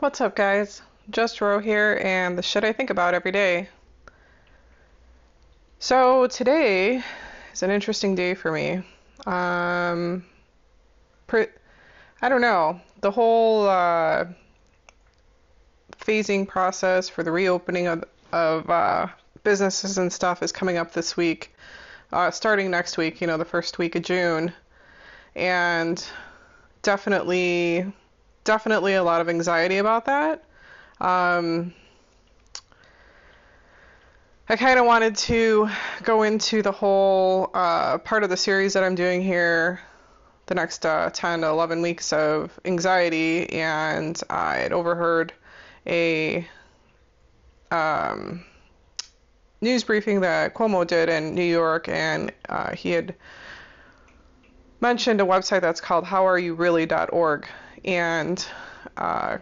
What's up, guys? Just Ro here, and the shit I think about every day. So, today is an interesting day for me. Um, pre- I don't know. The whole uh, phasing process for the reopening of, of uh, businesses and stuff is coming up this week, uh, starting next week, you know, the first week of June. And definitely definitely a lot of anxiety about that. Um, I kind of wanted to go into the whole uh, part of the series that I'm doing here, the next uh, 10 to 11 weeks of anxiety, and I had overheard a um, news briefing that Cuomo did in New York, and uh, he had mentioned a website that's called howareyoureally.org and uh,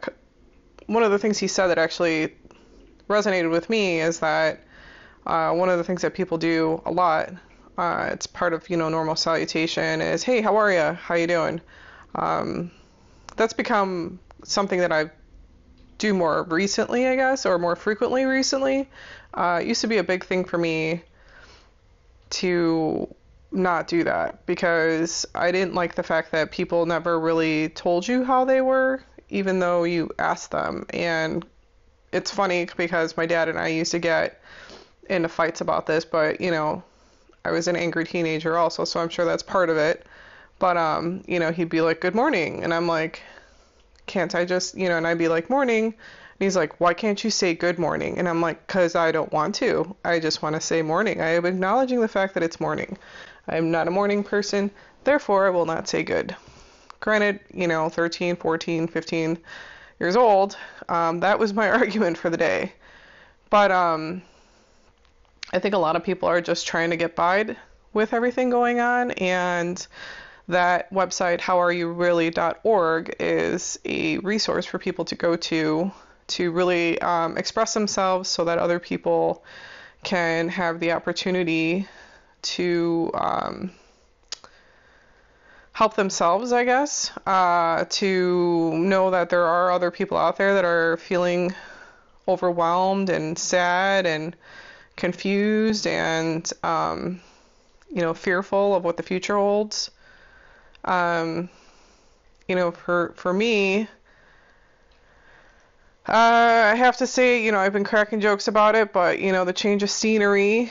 one of the things he said that actually resonated with me is that uh, one of the things that people do a lot, uh, it's part of you know normal salutation, is hey, how are you? How you doing? Um, that's become something that I do more recently, I guess, or more frequently recently. Uh, it used to be a big thing for me to not do that because I didn't like the fact that people never really told you how they were, even though you asked them. And it's funny because my dad and I used to get into fights about this, but you know, I was an angry teenager also, so I'm sure that's part of it. But um, you know, he'd be like, "Good morning," and I'm like, "Can't I just, you know?" And I'd be like, "Morning." And he's like, "Why can't you say good morning?" And I'm like, "Cause I don't want to. I just want to say morning. I am acknowledging the fact that it's morning." I am not a morning person, therefore I will not say good. Granted, you know, 13, 14, 15 years old, um, that was my argument for the day. But um, I think a lot of people are just trying to get by with everything going on, and that website, howareyoureally.org, is a resource for people to go to to really um, express themselves so that other people can have the opportunity to um, help themselves, I guess, uh, to know that there are other people out there that are feeling overwhelmed and sad and confused and um, you know fearful of what the future holds. Um, you know, for for me, uh, I have to say, you know, I've been cracking jokes about it, but you know, the change of scenery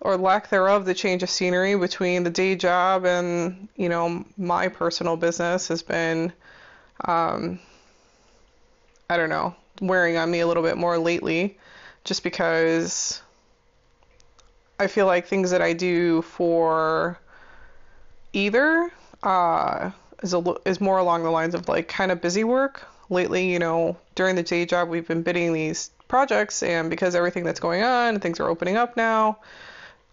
or lack thereof, the change of scenery between the day job and you know my personal business has been, um, I don't know, wearing on me a little bit more lately, just because I feel like things that I do for either uh, is a, is more along the lines of like kind of busy work. Lately, you know, during the day job, we've been bidding these projects, and because everything that's going on, things are opening up now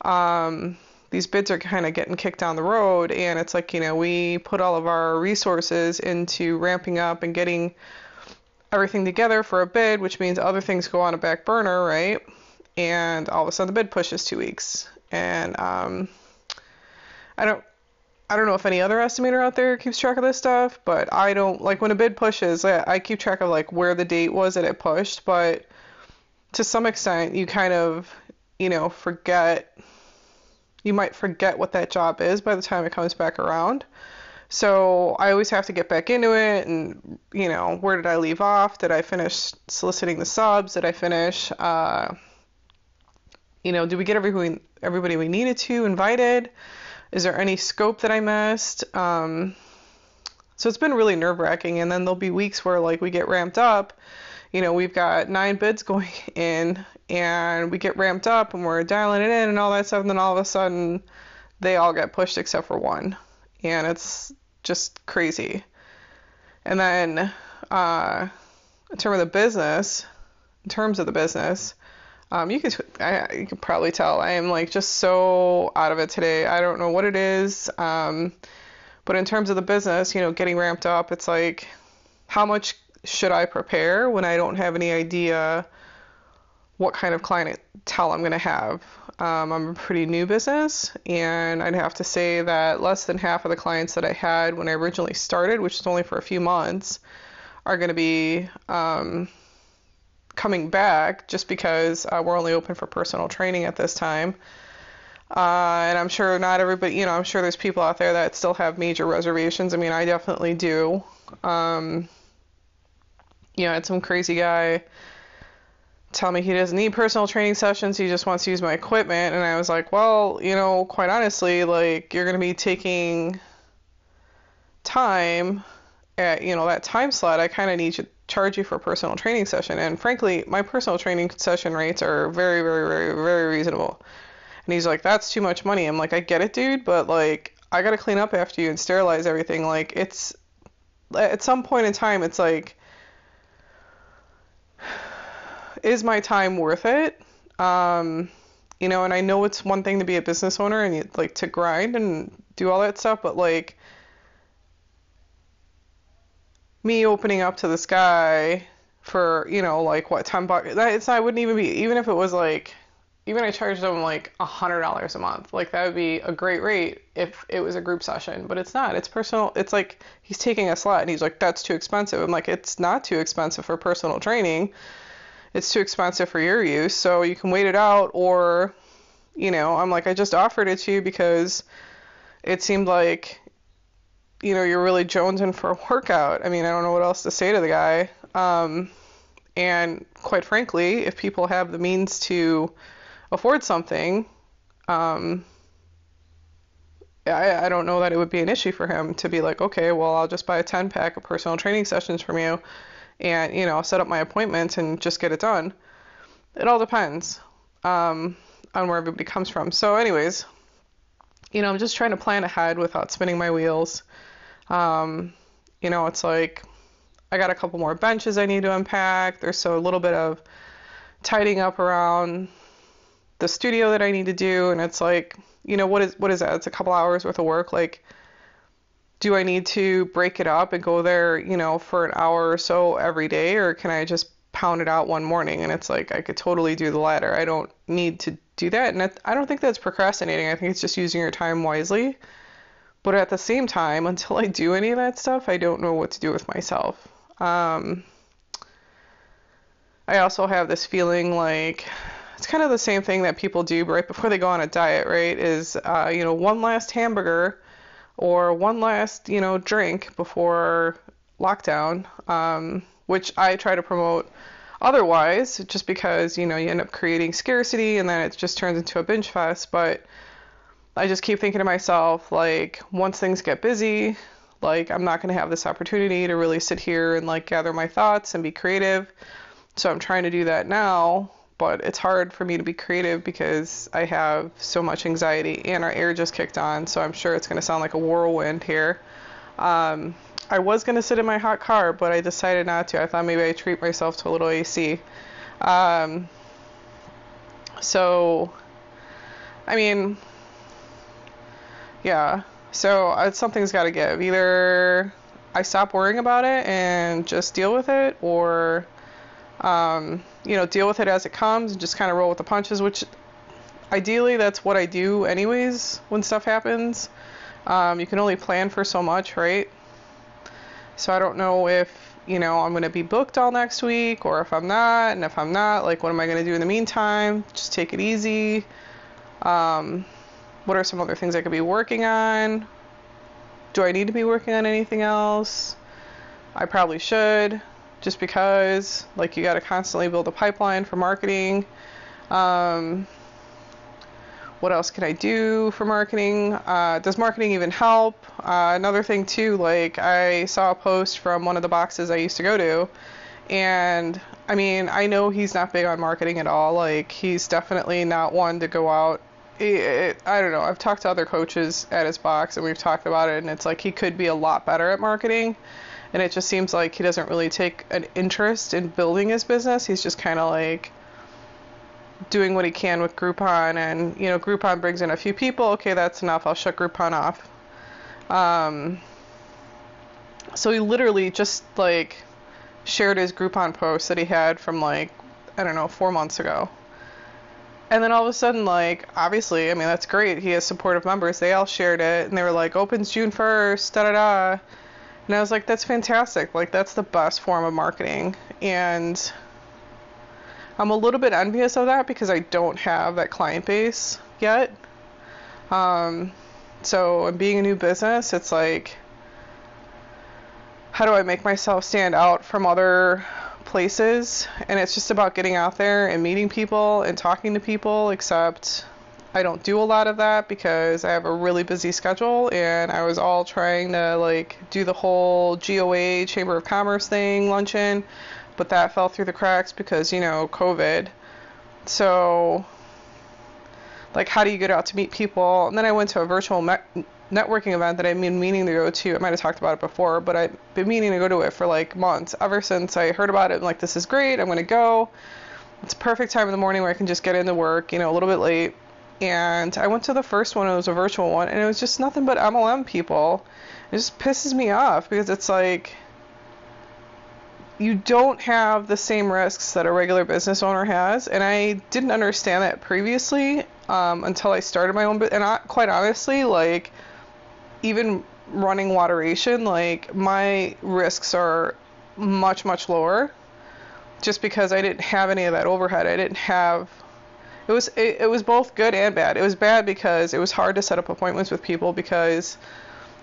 um, these bids are kind of getting kicked down the road, and it's like, you know, we put all of our resources into ramping up and getting everything together for a bid, which means other things go on a back burner, right? And all of a sudden the bid pushes two weeks. And um, I don't I don't know if any other estimator out there keeps track of this stuff, but I don't like when a bid pushes, I, I keep track of like where the date was that it pushed, but to some extent you kind of, you know, forget you might forget what that job is by the time it comes back around. So I always have to get back into it and, you know, where did I leave off? Did I finish soliciting the subs? Did I finish, uh, you know, did we get everybody, everybody we needed to invited? Is there any scope that I missed? Um, so it's been really nerve wracking. And then there'll be weeks where, like, we get ramped up. You know, we've got nine bids going in and we get ramped up and we're dialing it in and all that stuff and then all of a sudden they all get pushed except for one. And it's just crazy. And then uh, in terms of the business in terms of the business um, you could I, you could probably tell. I am like just so out of it today. I don't know what it is um, but in terms of the business you know getting ramped up it's like how much should I prepare when I don't have any idea what kind of clientele I'm going to have. Um, I'm a pretty new business, and I'd have to say that less than half of the clients that I had when I originally started, which is only for a few months, are going to be um, coming back just because uh, we're only open for personal training at this time. Uh, and I'm sure not everybody, you know, I'm sure there's people out there that still have major reservations. I mean, I definitely do. Um, you know, I had some crazy guy tell me he doesn't need personal training sessions, he just wants to use my equipment. And I was like, well, you know, quite honestly, like, you're going to be taking time at, you know, that time slot. I kind of need to charge you for a personal training session. And frankly, my personal training session rates are very, very, very, very reasonable. And he's like, that's too much money. I'm like, I get it, dude, but like, I got to clean up after you and sterilize everything. Like, it's, at some point in time, it's like, is my time worth it? Um, you know, and I know it's one thing to be a business owner and like to grind and do all that stuff, but like me opening up to this guy for, you know, like what, 10 bucks, that it's I wouldn't even be even if it was like even I charged him like a hundred dollars a month. Like that would be a great rate if it was a group session, but it's not. It's personal. It's like he's taking a slot and he's like, that's too expensive. I'm like, it's not too expensive for personal training it's too expensive for your use, so you can wait it out or you know, I'm like I just offered it to you because it seemed like you know, you're really jonesing for a workout. I mean, I don't know what else to say to the guy. Um, and quite frankly, if people have the means to afford something, um, I, I don't know that it would be an issue for him to be like, okay, well, I'll just buy a 10 pack of personal training sessions from you and you know set up my appointment and just get it done. It all depends um, on where everybody comes from. So, anyways, you know, I'm just trying to plan ahead without spinning my wheels. Um, you know, it's like I got a couple more benches I need to unpack. There's so a little bit of tidying up around the studio that I need to do, and it's like, you know, what is what is that? It's a couple hours worth of work. Like, do I need to break it up and go there, you know, for an hour or so every day, or can I just pound it out one morning? And it's like I could totally do the latter. I don't need to do that, and I don't think that's procrastinating. I think it's just using your time wisely. But at the same time, until I do any of that stuff, I don't know what to do with myself. Um, I also have this feeling like it's kind of the same thing that people do right before they go on a diet, right? Is uh, you know one last hamburger or one last, you know, drink before lockdown, um, which I try to promote otherwise, just because, you know, you end up creating scarcity and then it just turns into a binge fest. But I just keep thinking to myself, like, once things get busy, like, I'm not going to have this opportunity to really sit here and, like, gather my thoughts and be creative. So I'm trying to do that now but it's hard for me to be creative because I have so much anxiety and our air just kicked on, so I'm sure it's going to sound like a whirlwind here. Um, I was going to sit in my hot car, but I decided not to. I thought maybe I'd treat myself to a little AC. Um, so, I mean, yeah, so uh, something's got to give. Either I stop worrying about it and just deal with it, or um, you know, deal with it as it comes and just kind of roll with the punches, which ideally that's what I do anyways when stuff happens. Um, you can only plan for so much, right? So I don't know if, you know, I'm going to be booked all next week or if I'm not. And if I'm not, like, what am I going to do in the meantime? Just take it easy. Um, what are some other things I could be working on? Do I need to be working on anything else? I probably should just because like you got to constantly build a pipeline for marketing. Um, what else can i do for marketing? Uh, does marketing even help? Uh, another thing too like i saw a post from one of the boxes i used to go to and i mean i know he's not big on marketing at all like he's definitely not one to go out. It, it, I don't know. I've talked to other coaches at his box and we've talked about it, and it's like he could be a lot better at marketing and it just seems like he doesn't really take an interest in building his business. He's just kind of like doing what he can with Groupon, and you know, Groupon brings in a few people. Okay, that's enough. I'll shut Groupon off. Um, so he literally just like shared his Groupon post that he had from like I don't know, four months ago. And then all of a sudden, like, obviously, I mean, that's great. He has supportive members. They all shared it, and they were like, opens June 1st, da da da. And I was like, that's fantastic. Like, that's the best form of marketing. And I'm a little bit envious of that because I don't have that client base yet. Um, so, being a new business, it's like, how do I make myself stand out from other places? And it's just about getting out there and meeting people and talking to people, except I don't do a lot of that because I have a really busy schedule and I was all trying to like do the whole GOA Chamber of Commerce thing luncheon, but that fell through the cracks because, you know, COVID. So like how do you get out to meet people? And then I went to a virtual me- networking event that I've been meaning to go to. I might have talked about it before, but I've been meaning to go to it for like months. Ever since I heard about it, I'm like, this is great. I'm going to go. It's a perfect time in the morning where I can just get into work, you know, a little bit late. And I went to the first one, it was a virtual one, and it was just nothing but MLM people. It just pisses me off because it's like you don't have the same risks that a regular business owner has. And I didn't understand that previously um, until I started my own. Business. And I, quite honestly, like, even running Wateration, like my risks are much much lower, just because I didn't have any of that overhead. I didn't have. It was it, it was both good and bad. It was bad because it was hard to set up appointments with people because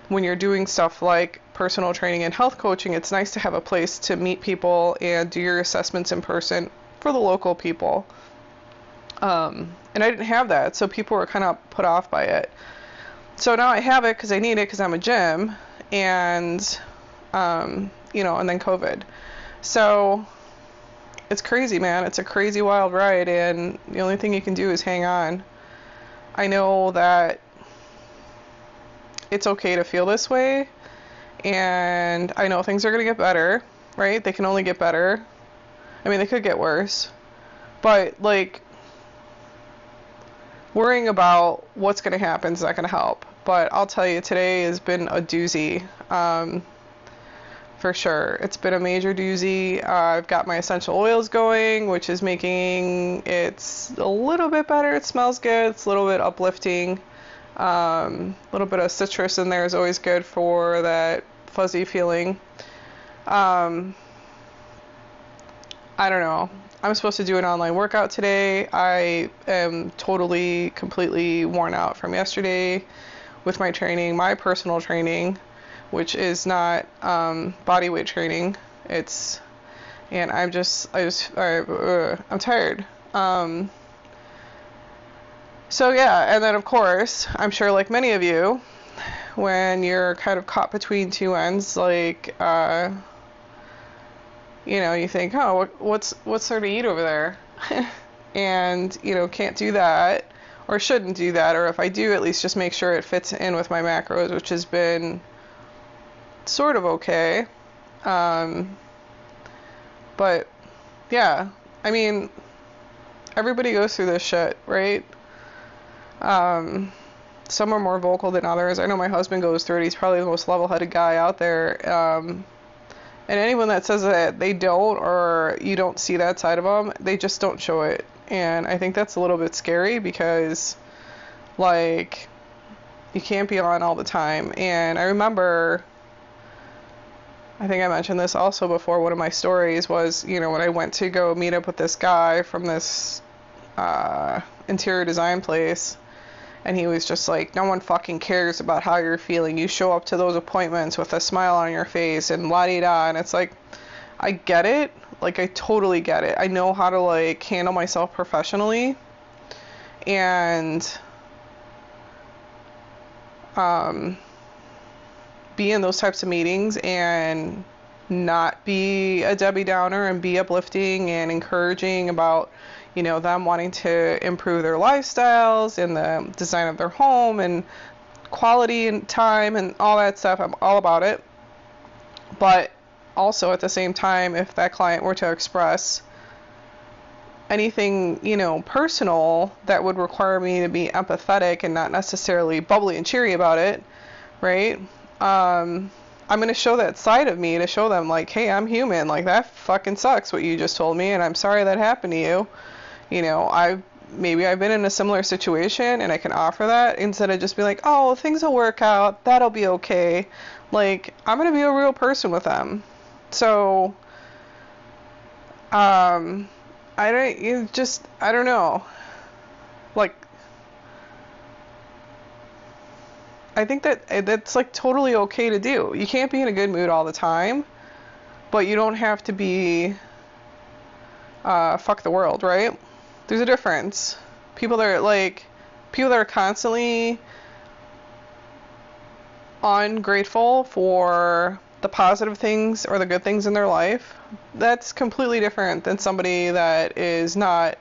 when you're doing stuff like personal training and health coaching, it's nice to have a place to meet people and do your assessments in person for the local people. Um, and I didn't have that, so people were kind of put off by it so now I have it because I need it because I'm a gym, and um, you know, and then COVID. So it's crazy, man. It's a crazy wild ride, and the only thing you can do is hang on. I know that it's okay to feel this way, and I know things are gonna get better, right? They can only get better. I mean, they could get worse, but like worrying about what's to happen is not to help. But I'll tell you, today has been a doozy. Um, for sure. It's been a major doozy. Uh, I've got my essential oils going, which is making it a little bit better. It smells good. It's a little bit uplifting. Um, a um, little bit of citrus in there is always good for that fuzzy feeling. Um, I don't know. I'm supposed to do an online workout today. I am totally, completely worn out from yesterday with my training, my personal training, which is not um, body weight training. It's, and I'm just, I just, I, uh, I'm tired. Um, so yeah, and then of course, I'm sure like many of you, when you're kind of caught between two ends, like, uh, you know, you think, oh, what's what's there to eat over there? and you know, can't do that or shouldn't do that, or if I do, at least just make sure it fits in with my macros, which has been sort of okay. Um, but yeah, I mean, everybody goes through this shit, right? Um, some are more vocal than others. I know my husband goes through it. He's probably the most level-headed guy out there. Um, and anyone that says that they don't or you don't see that side of them, they just don't show it. And I think that's a little bit scary because, like, you can't be on all the time. And I remember, I think I mentioned this also before, one of my stories was, you know, when I went to go meet up with this guy from this uh, interior design place and he was just like, no one fucking cares about how you're feeling. You show up to those appointments with a smile on your face and la di da. And it's like, I get it. Like, I totally get it. I know how to, like, handle myself professionally. And, um, be in those types of meetings and not be a Debbie Downer and be uplifting and encouraging about you know, them wanting to improve their lifestyles and the design of their home and quality and time and all that stuff. I'm all about it. But also at the same time, if that client were to express anything, you know, personal that would require me to be empathetic and not necessarily bubbly and cheery about it, right? Um, I'm going to show that side of me to show them, like, hey, I'm human. Like, that fucking sucks what you just told me, and I'm sorry that happened to you. You know, I maybe I've been in a similar situation and I can offer that instead of just be like, oh, things will work out. That'll be okay. Like, I'm going to be a real person with them. So, um, I don't, you just, I don't know. Like, I think that eh, that's like totally okay to do. You can't be in a good mood all the time, but you don't have to be uh, fuck the world, right? There's a difference. People that are like people that are constantly ungrateful for the positive things or the good things in their life, that's completely different than somebody that is not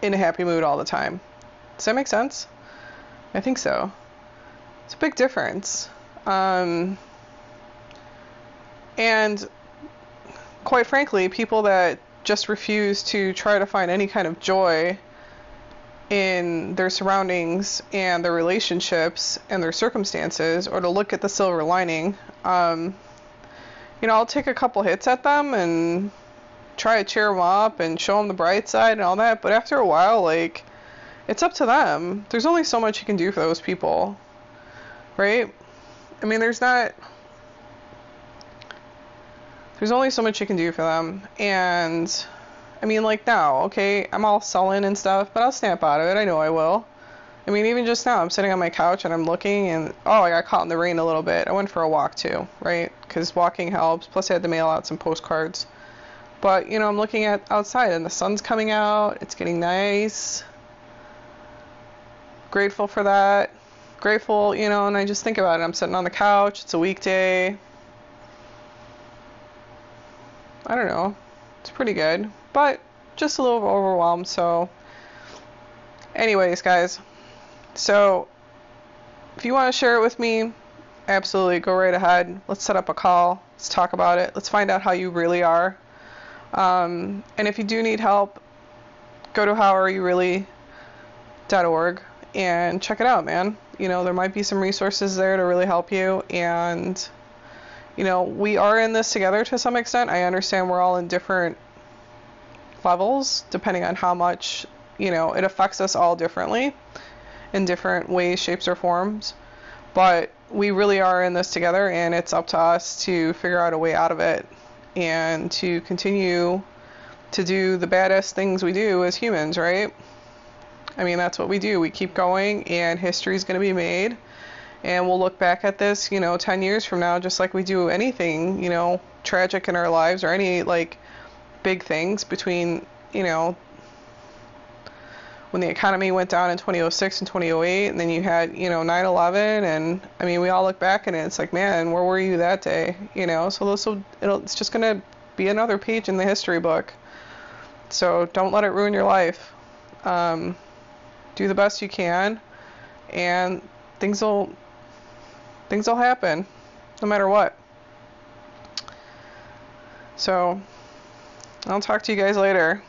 in a happy mood all the time. Does that make sense? I think so. It's a big difference. Um, and quite frankly, people that just refuse to try to find any kind of joy in their surroundings and their relationships and their circumstances or to look at the silver lining, um, you know, I'll take a couple hits at them and try to cheer them up and show them the bright side and all that. But after a while, like, it's up to them. There's only so much you can do for those people right? I mean, there's not. There's only so much you can do for them. And, I mean, like now, okay, I'm all sullen and stuff, but I'll snap out of it. I know I will. I mean, even just now, I'm sitting on my couch and I'm looking, and oh, I got caught in the rain a little bit. I went for a walk too, right? Because walking helps. Plus, I had to mail out some postcards. But, you know, I'm looking at outside and the sun's coming out. It's getting nice. Grateful for that grateful, you know, and I just think about it. I'm sitting on the couch, it's a weekday. I don't know. It's pretty good, but just a little overwhelmed, so anyways, guys. So if you want to share it with me, absolutely go right ahead. Let's set up a call. Let's talk about it. Let's find out how you really are. Um, and if you do need help, go to howareyoureally.org and check it out, man you know, there might be some resources there to really help you. And, you know, we are in this together to some extent. I understand we're all in different levels depending on how much, you know, it affects us all differently in different ways, shapes, or forms. But we really are in this together, and it's up to us to figure out a way out of it and to continue to do the baddest things we do as humans, right? I mean, that's what we do. We keep going, and history is going to be made. And we'll look back at this, you know, 10 years from now, just like we do anything, you know, tragic in our lives or any, like, big things between, you know, when the economy went down in 2006 and 2008, and then you had, you know, 9 11. And I mean, we all look back and it's like, man, where were you that day? You know, so this will, it's just going to be another page in the history book. So don't let it ruin your life. Um, do the best you can, and things will things will happen, no matter what. So, I'll talk to you guys later.